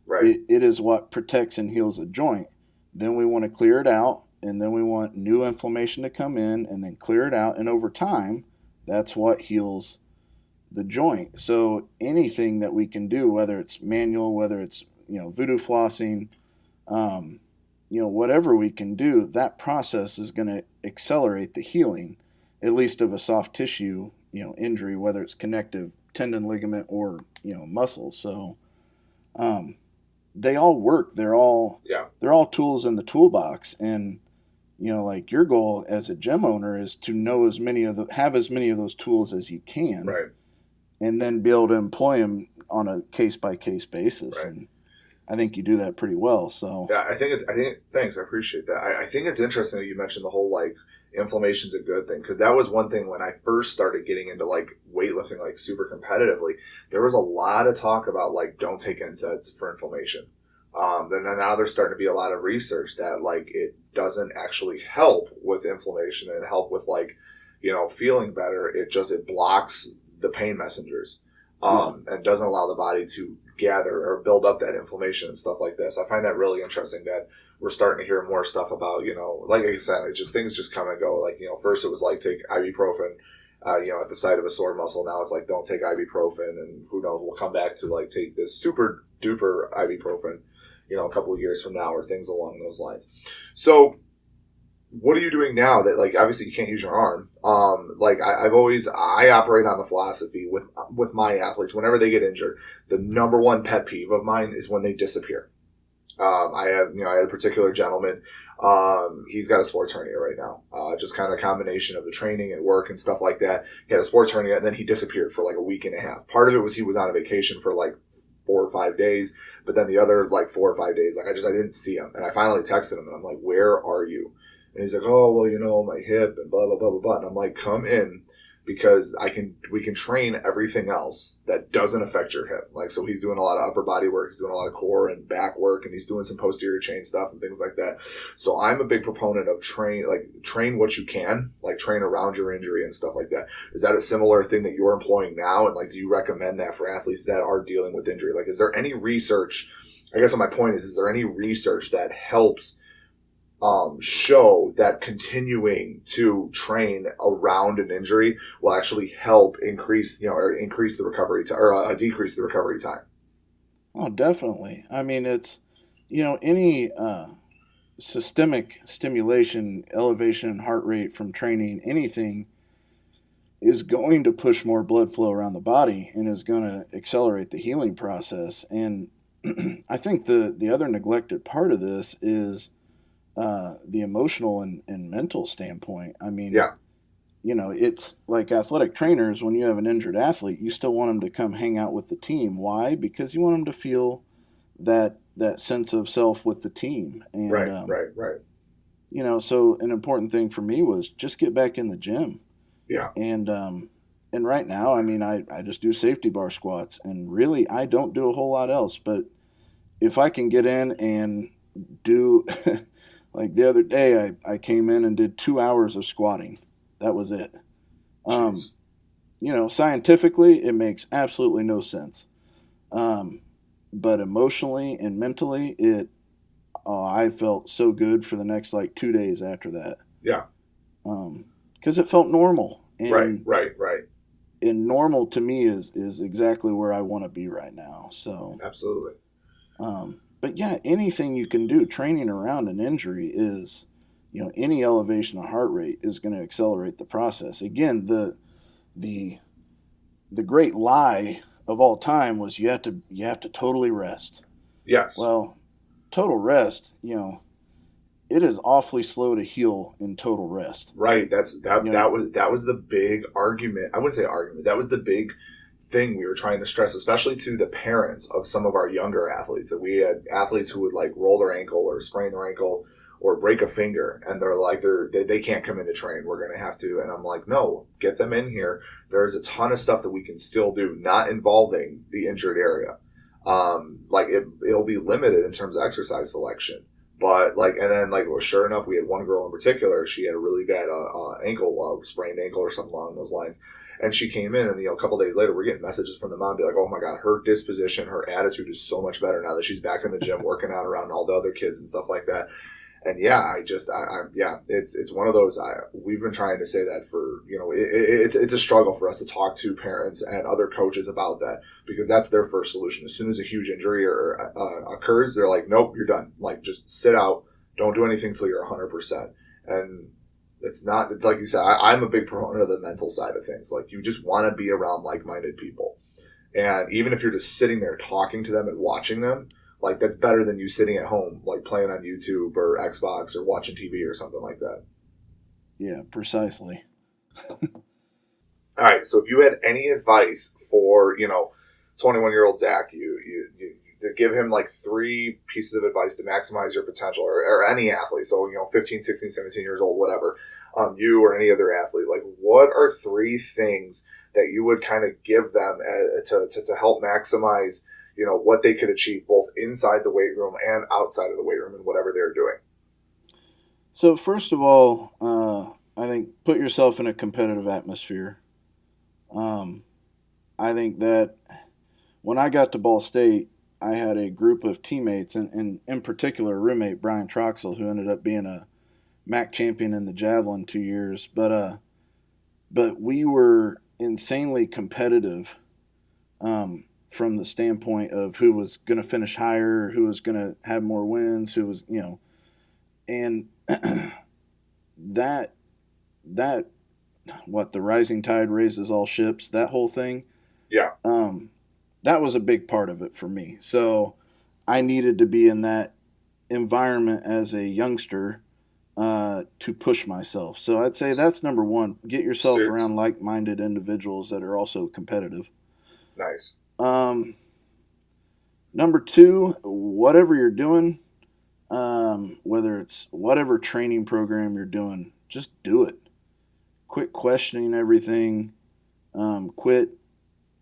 Right. It, it is what protects and heals a joint. Then we want to clear it out, and then we want new inflammation to come in, and then clear it out. And over time, that's what heals the joint. So anything that we can do, whether it's manual, whether it's you know voodoo flossing, um, you know whatever we can do, that process is going to accelerate the healing, at least of a soft tissue you know injury, whether it's connective tendon, ligament, or you know muscle. So um, they all work. They're all Yeah. they're all tools in the toolbox, and you know like your goal as a gym owner is to know as many of the have as many of those tools as you can Right. and then be able to employ them on a case by case basis. Right. And I think you do that pretty well. So Yeah, I think it's. I think thanks. I appreciate that. I, I think it's interesting that you mentioned the whole like inflammation's a good thing because that was one thing when I first started getting into like weightlifting like super competitively. There was a lot of talk about like don't take NSAIDs for inflammation. Um, then now there's starting to be a lot of research that like it doesn't actually help with inflammation and help with like you know feeling better. It just it blocks the pain messengers um, and doesn't allow the body to gather or build up that inflammation and stuff like this. I find that really interesting that we're starting to hear more stuff about, you know, like I said, it's just things just come and go. Like, you know, first it was like take ibuprofen, uh, you know, at the site of a sore muscle. Now it's like don't take ibuprofen, and who knows, we'll come back to like take this super duper ibuprofen, you know, a couple of years from now or things along those lines. So, what are you doing now that like obviously you can't use your arm um like I, i've always i operate on the philosophy with with my athletes whenever they get injured the number one pet peeve of mine is when they disappear Um, I have you know, I had a particular gentleman. Um, he's got a sports hernia right now. Uh, just kind of a combination of the training and work and stuff like that. He had a sports hernia, and then he disappeared for like a week and a half. Part of it was he was on a vacation for like four or five days, but then the other like four or five days, like I just I didn't see him, and I finally texted him, and I'm like, "Where are you?" And he's like, "Oh, well, you know, my hip and blah blah blah blah blah." And I'm like, "Come in." because I can we can train everything else that doesn't affect your hip. Like so he's doing a lot of upper body work, he's doing a lot of core and back work and he's doing some posterior chain stuff and things like that. So I'm a big proponent of train like train what you can, like train around your injury and stuff like that. Is that a similar thing that you're employing now and like do you recommend that for athletes that are dealing with injury? Like is there any research I guess what my point is is there any research that helps um, show that continuing to train around an injury will actually help increase, you know, or increase the recovery time or uh, decrease the recovery time. Oh, definitely. I mean, it's you know any uh, systemic stimulation, elevation in heart rate from training, anything is going to push more blood flow around the body and is going to accelerate the healing process. And I think the the other neglected part of this is uh, the emotional and, and mental standpoint. I mean, yeah. you know, it's like athletic trainers, when you have an injured athlete, you still want them to come hang out with the team. Why? Because you want them to feel that that sense of self with the team. And, right, um, right, right. You know, so an important thing for me was just get back in the gym. Yeah. And um, and right now, I mean, I, I just do safety bar squats, and really, I don't do a whole lot else. But if I can get in and do Like the other day, I, I came in and did two hours of squatting. That was it. Um, you know, scientifically, it makes absolutely no sense. Um, but emotionally and mentally, it oh, I felt so good for the next like two days after that. Yeah. Because um, it felt normal. And, right, right, right. And normal to me is is exactly where I want to be right now. So absolutely. Um, but yeah, anything you can do, training around an injury is, you know, any elevation of heart rate is going to accelerate the process. Again, the the the great lie of all time was you have to you have to totally rest. Yes. Well, total rest, you know, it is awfully slow to heal in total rest. Right. That's that. You know, that was that was the big argument. I wouldn't say argument. That was the big thing we were trying to stress, especially to the parents of some of our younger athletes. That we had athletes who would like roll their ankle or sprain their ankle or break a finger, and they're like they're they, they can't come in to train. We're to have to, and I'm like, no, get them in here. There's a ton of stuff that we can still do, not involving the injured area. Um, like it, it'll be limited in terms of exercise selection. But like, and then like, well, sure enough, we had one girl in particular. She had a really bad uh, uh, ankle, uh, sprained ankle or something along those lines and she came in, and you know, a couple days later, we're getting messages from the mom, be like, "Oh my god, her disposition, her attitude is so much better now that she's back in the gym, working out around all the other kids and stuff like that." And yeah, I just, I, I yeah, it's it's one of those. I we've been trying to say that for you know, it, it, it's it's a struggle for us to talk to parents and other coaches about that because that's their first solution. As soon as a huge injury or uh, occurs, they're like, "Nope, you're done. Like, just sit out. Don't do anything until you're 100." percent And it's not like you said. I, am a big proponent of the mental side of things. Like you just want to be around like-minded people, and even if you're just sitting there talking to them and watching them, like that's better than you sitting at home like playing on YouTube or Xbox or watching TV or something like that. Yeah, precisely. All right. So if you had any advice for you know, 21 year old Zach, you you, you to give him like three pieces of advice to maximize your potential or, or, any athlete so you know 15 16 17 years old whatever um, you or any other athlete like what are three things that you would kind of give them uh, to, to, to help maximize you know what they could achieve both inside the weight room and outside of the weight room and whatever they're doing? So first of all uh, i think put yourself in a competitive atmosphere. Um, i think that when i got to ball state I had a group of teammates, and, and in particular, roommate Brian Troxel, who ended up being a MAC champion in the javelin two years. But uh, but we were insanely competitive um, from the standpoint of who was going to finish higher, who was going to have more wins, who was you know, and that that what the rising tide raises all ships. That whole thing. Yeah. Um, that was a big part of it for me. So I needed to be in that environment as a youngster uh, to push myself. So I'd say that's number one. Get yourself around like-minded individuals that are also competitive. Nice. Um, number two, whatever you're doing, um, whether it's whatever training program you're doing, just do it. Quit questioning everything. Um, quit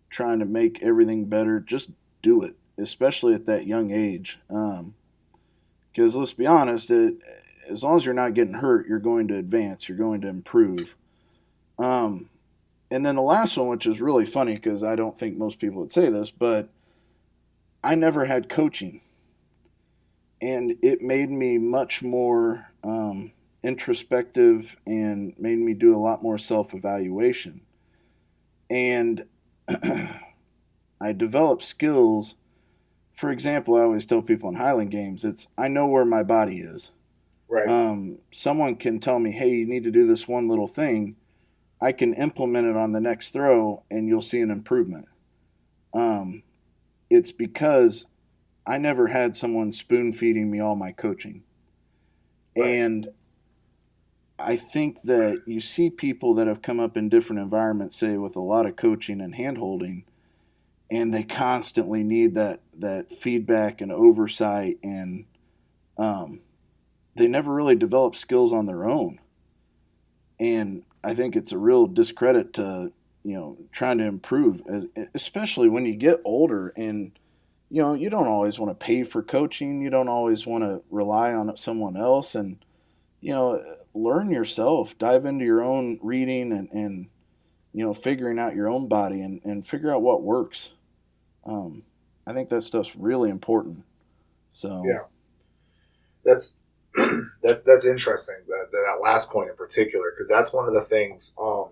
trying to make everything better. Just do it, especially at that young age. Because let's be honest, it, as long as you're not getting hurt, you're going to advance. You're going to improve. Um, and then the last one, which is really funny because I don't think most people would say this, but I never had coaching. And it made me much more um, introspective and made me do a lot more self evaluation. And I developed skills. For example, I always tell people in Highland games, it's I know where my body is. Right. Um, someone can tell me, hey, you need to do this one little thing. I can implement it on the next throw and you'll see an improvement. Um, it's because I never had someone spoon feeding me all my coaching. Right. And I think that you see people that have come up in different environments, say with a lot of coaching and hand holding, and they constantly need that, that feedback and oversight, and um, they never really develop skills on their own. And I think it's a real discredit to you know trying to improve, especially when you get older and you know you don't always want to pay for coaching. You don't always want to rely on someone else, and you know learn yourself. Dive into your own reading and and you know figuring out your own body and and figure out what works. Um, I think that stuff's really important. So Yeah. That's that's that's interesting that that last point in particular because that's one of the things um,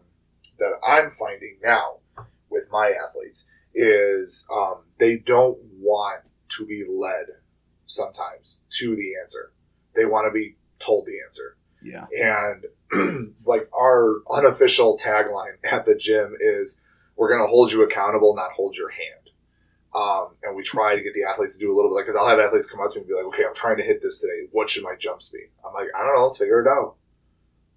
that I'm finding now with my athletes is um, they don't want to be led sometimes to the answer. They want to be told the answer. yeah, And like our unofficial tagline at the gym is we're going to hold you accountable, not hold your hand. Um, and we try to get the athletes to do a little bit like, because I'll have athletes come up to me and be like, okay, I'm trying to hit this today. What should my jumps be? I'm like, I don't know. Let's figure it out.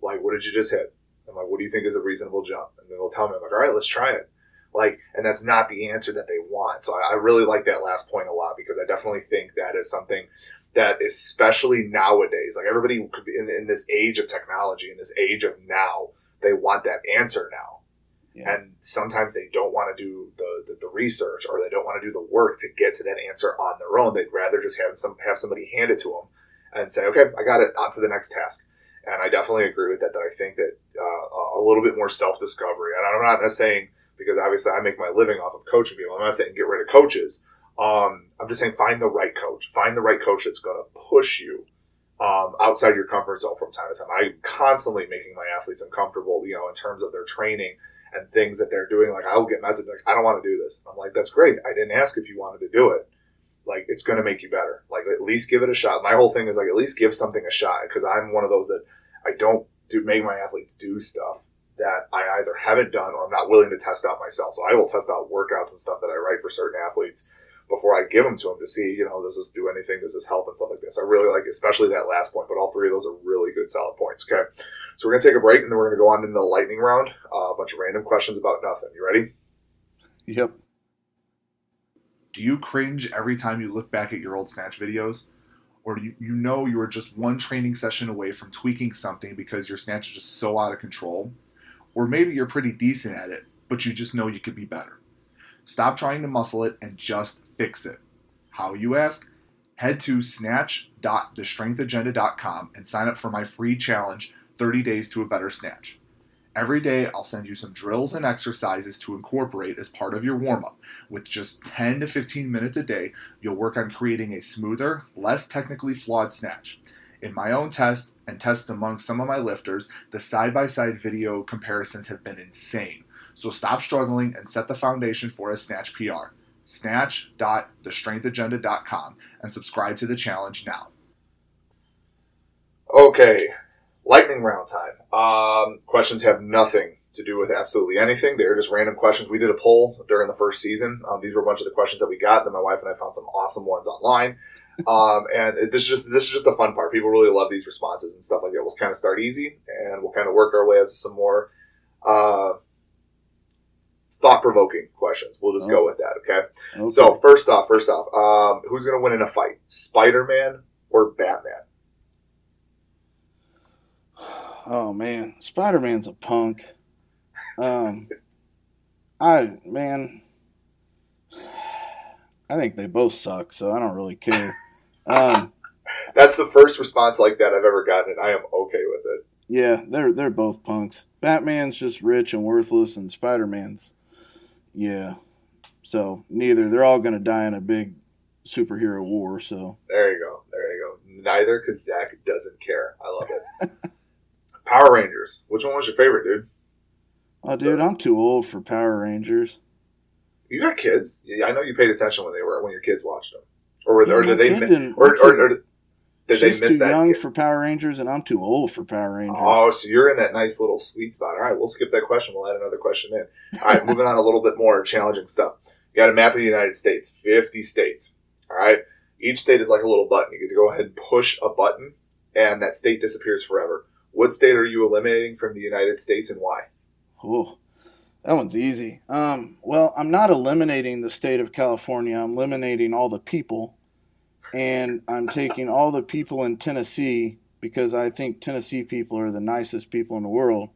Like, what did you just hit? I'm like, what do you think is a reasonable jump? And then they'll tell me, I'm like, all right, let's try it. Like, and that's not the answer that they want. So I, I really like that last point a lot because I definitely think that is something that especially nowadays, like everybody could be in, in this age of technology, in this age of now, they want that answer now. Yeah. And sometimes they don't want to do the, the, the research or they don't want to do the work to get to that answer on their own. They'd rather just have some have somebody hand it to them and say, okay, I got it, on to the next task. And I definitely agree with that. That I think that uh, a little bit more self discovery. And I'm not saying because obviously I make my living off of coaching people. I'm not saying get rid of coaches. Um, I'm just saying find the right coach. Find the right coach that's going to push you um, outside your comfort zone from time to time. I'm constantly making my athletes uncomfortable, you know, in terms of their training and things that they're doing. Like I will get messages like, I don't want to do this. I'm like, that's great. I didn't ask if you wanted to do it. Like it's going to make you better. Like at least give it a shot. My whole thing is like at least give something a shot because I'm one of those that I don't do make my athletes do stuff that I either haven't done or I'm not willing to test out myself. So I will test out workouts and stuff that I write for certain athletes before I give them to them to see, you know, does this do anything? Does this help and stuff like this? I really like, especially that last point, but all three of those are really good solid points. Okay. So we're going to take a break and then we're going to go on into the lightning round. Uh, a bunch of random questions about nothing. You ready? Yep. Do you cringe every time you look back at your old snatch videos? Or do you, you know you were just one training session away from tweaking something because your snatch is just so out of control? Or maybe you're pretty decent at it, but you just know you could be better. Stop trying to muscle it and just fix it. How, you ask? Head to snatch.thestrengthagenda.com and sign up for my free challenge 30 Days to a Better Snatch. Every day, I'll send you some drills and exercises to incorporate as part of your warm up. With just 10 to 15 minutes a day, you'll work on creating a smoother, less technically flawed snatch. In my own test and tests among some of my lifters, the side by side video comparisons have been insane. So stop struggling and set the foundation for a snatch PR. Snatch.thestrengthagenda.com and subscribe to the challenge now. Okay, lightning round time. Um, questions have nothing to do with absolutely anything. They're just random questions. We did a poll during the first season. Um, these were a bunch of the questions that we got. Then my wife and I found some awesome ones online. um, and it- this is just this is just the fun part. People really love these responses and stuff like that. We'll kind of start easy, and we'll kind of work our way up to some more uh, thought provoking questions. We'll just go with that. Okay. Okay. So first off, first off, um, who's going to win in a fight, Spider Man or Batman? Oh man, Spider Man's a punk. Um, I man, I think they both suck, so I don't really care. Um, That's the first response like that I've ever gotten, and I am okay with it. yeah, they're they're both punks. Batman's just rich and worthless, and Spider Man's, yeah. So neither. They're all gonna die in a big superhero war. So There you go. There you go. Neither, because Zach doesn't care. I love it. Power Rangers. Which one was your favorite, dude? oh, dude, I'm too old for Power Rangers. You got kids. Yeah, I know you paid attention when they were when your kids watched them, or, were, or did they mi- or, or, or did they miss too that? young kid? for Power Rangers, and I'm too old for Power Rangers. Oh, so you're in that nice little sweet spot. All right, we'll skip that question. We'll add another question in. All right, moving on a little bit more challenging stuff. You got a map of the United States, 50 states. All right, each state is like a little button. You get to go ahead and push a button, and that state disappears forever. What state are you eliminating from the United States and why? Oh, that one's easy. Um, well, I'm not eliminating the state of California. I'm eliminating all the people, and I'm taking all the people in Tennessee because I think Tennessee people are the nicest people in the world,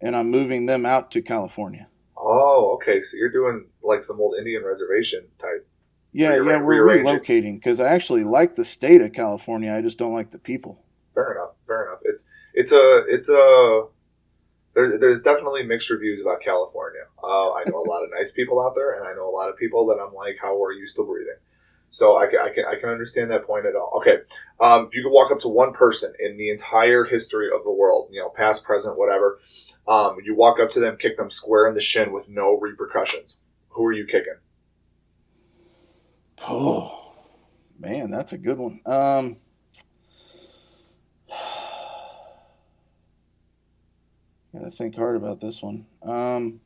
and I'm moving them out to California. Oh, okay. So you're doing like some old Indian reservation type. Yeah, yeah, we're relocating because I actually like the state of California. I just don't like the people. Fair enough. Fair enough. It's a it's a there, there's definitely mixed reviews about California. Uh, I know a lot of nice people out there, and I know a lot of people that I'm like, how are you still breathing? So I can I can, I can understand that point at all. Okay, um, if you could walk up to one person in the entire history of the world, you know, past, present, whatever, um, you walk up to them, kick them square in the shin with no repercussions. Who are you kicking? Oh, man, that's a good one. Um, gotta think hard about this one. Um,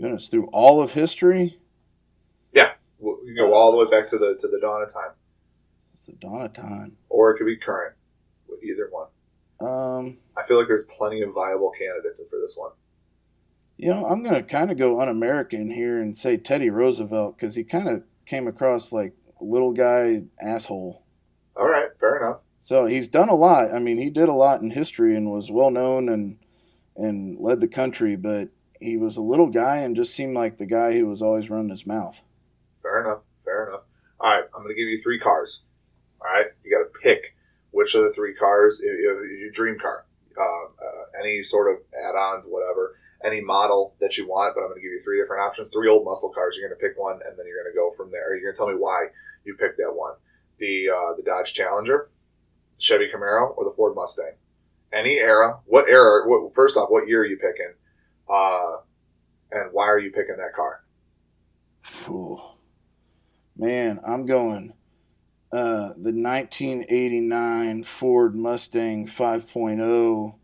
goodness, through all of history, Well, You go all the way back to the to the dawn of time, it's the dawn of time. or it could be current. With either one, Um, I feel like there's plenty of viable candidates for this one. you know, I'm gonna kind of go un-American here and say Teddy Roosevelt because he kind of came across like a little guy asshole. All right, fair enough. So he's done a lot. I mean, he did a lot in history and was well known and and led the country, but he was a little guy and just seemed like the guy who was always running his mouth. Fair enough. Fair enough. All right, I'm going to give you three cars. All right, you got to pick which of the three cars is your dream car. Uh, uh, any sort of add-ons, whatever, any model that you want. But I'm going to give you three different options. Three old muscle cars. You're going to pick one, and then you're going to go from there. You're going to tell me why you picked that one. The uh, the Dodge Challenger, Chevy Camaro, or the Ford Mustang. Any era. What era? What, first off, what year are you picking? Uh, and why are you picking that car? Phew. Man, I'm going uh, the 1989 Ford Mustang 5.0.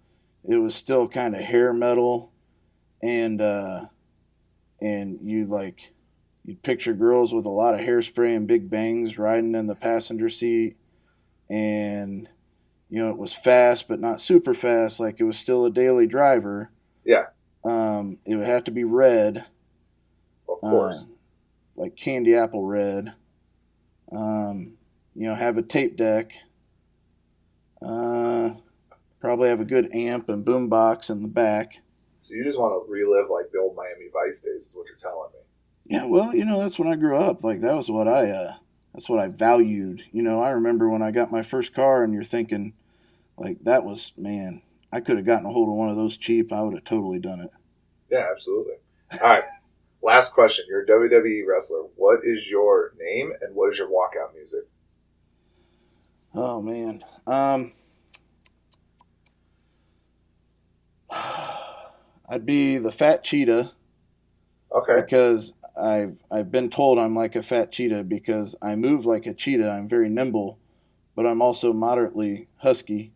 It was still kind of hair metal, and uh, and you like you'd picture girls with a lot of hairspray and big bangs riding in the passenger seat, and you know it was fast but not super fast. Like it was still a daily driver. Yeah. Um, it would have to be red Of course. uh, like candy apple red. Um, you know, have a tape deck. Uh, probably have a good amp and boom box in the back. So you just want to relive like the old Miami Vice days, is what you're telling me. Yeah, well, you know, that's when I grew up. Like that was what I uh that's what I valued. You know, I remember when I got my first car and you're thinking like that was man, I could have gotten a hold of one of those cheap. I would have totally done it. Yeah, absolutely. All right. Last question. You're a WWE wrestler. What is your name and what is your walkout music? Oh man. Um I'd be the fat cheetah Okay. because I've I've been told I'm like a fat cheetah because I move like a cheetah. I'm very nimble, but I'm also moderately husky.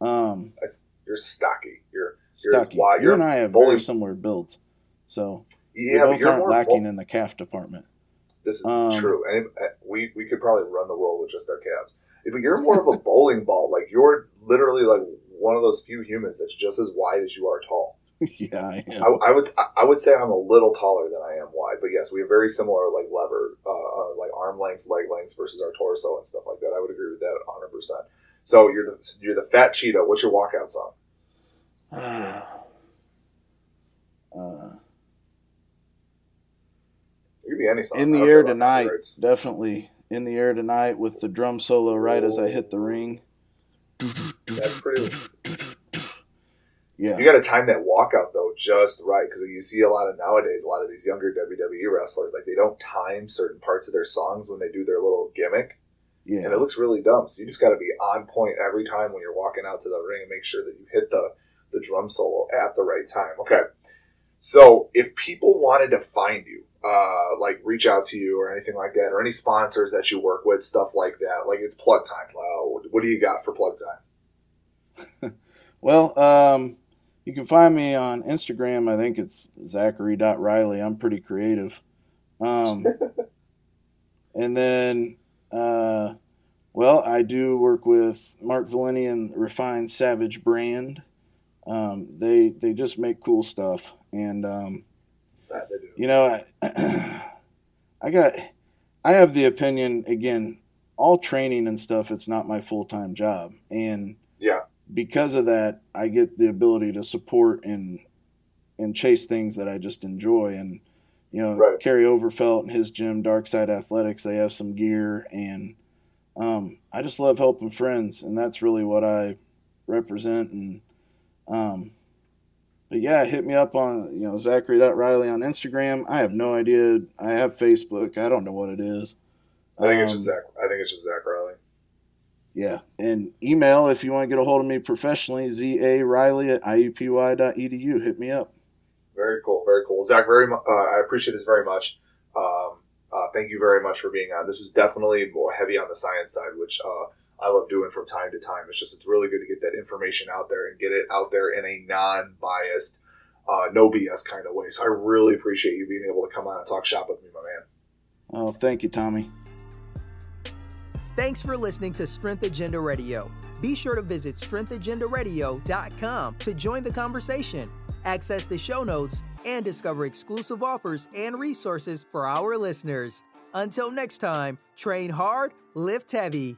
Um, You're stocky. You're You're stocky. wide- You you're and I have bowling- very similar builds, so yeah, we both you're aren't lacking bull- in the calf department. This is Um, true, and uh, we we could probably run the world with just our calves. But you're more of a bowling ball. Like you're literally like one of those few humans that's just as wide as you are tall. yeah, I am. I, I would I would say I'm a little taller than I am wide, but yes, we have very similar like lever, uh, uh, like arm lengths, leg lengths versus our torso and stuff like that. I would agree with that 100. percent So you're the you're the fat Cheeto. What's your walkout song? uh, It could be any song. in the air tonight, copyrights. definitely in the air tonight with the drum solo right as I hit the ring. That's pretty. Yeah, You got to time that walkout though just right because you see a lot of nowadays, a lot of these younger WWE wrestlers like they don't time certain parts of their songs when they do their little gimmick, Yeah. and it looks really dumb. So you just got to be on point every time when you're walking out to the ring and make sure that you hit the the drum solo at the right time. Okay, so if people wanted to find you, uh, like reach out to you or anything like that, or any sponsors that you work with, stuff like that, like it's plug time. Uh, what do you got for plug time? Well, um, you can find me on Instagram. I think it's Zachary.Riley. I'm pretty creative. Um, and then, uh, well, I do work with Mark Valeni and Refined Savage brand. Um, they they just make cool stuff, and um, That they do. you know, I, I got, I have the opinion again. All training and stuff, it's not my full time job, and. Because of that, I get the ability to support and and chase things that I just enjoy. And you know, Right. Kerry Overfelt and his gym, Dark Side Athletics, they have some gear, and um, I just love helping friends, and that's really what I represent. And um, but yeah, hit me up on you know Zachary.Riley on Instagram. I have no idea. I have Facebook. I don't know what it is. I think it's just Um, Zach. I think it's just Zach Riley. Yeah, and email if you want to get a hold of me professionally, za riley at iupui.edu. Hit me up. Very cool. Very cool. Zach, very. mu- Uh, I appreciate this very much. Um, uh, thank you very much for being on. This was definitely more heavy on the science side, which uh, I love doing from time to time. It's just it's really good to get that information out there and get it out there in a non-biased, uh, no BS kind of way. So I really appreciate you being able to come on and talk shop with me, my man. Oh, thank you, Tommy. Thanks for listening to Strength Agenda Radio. Be sure to visit strengthagendaradio.com to join the conversation, access the show notes, and discover exclusive offers and resources for our listeners. Until next time, train hard, lift heavy.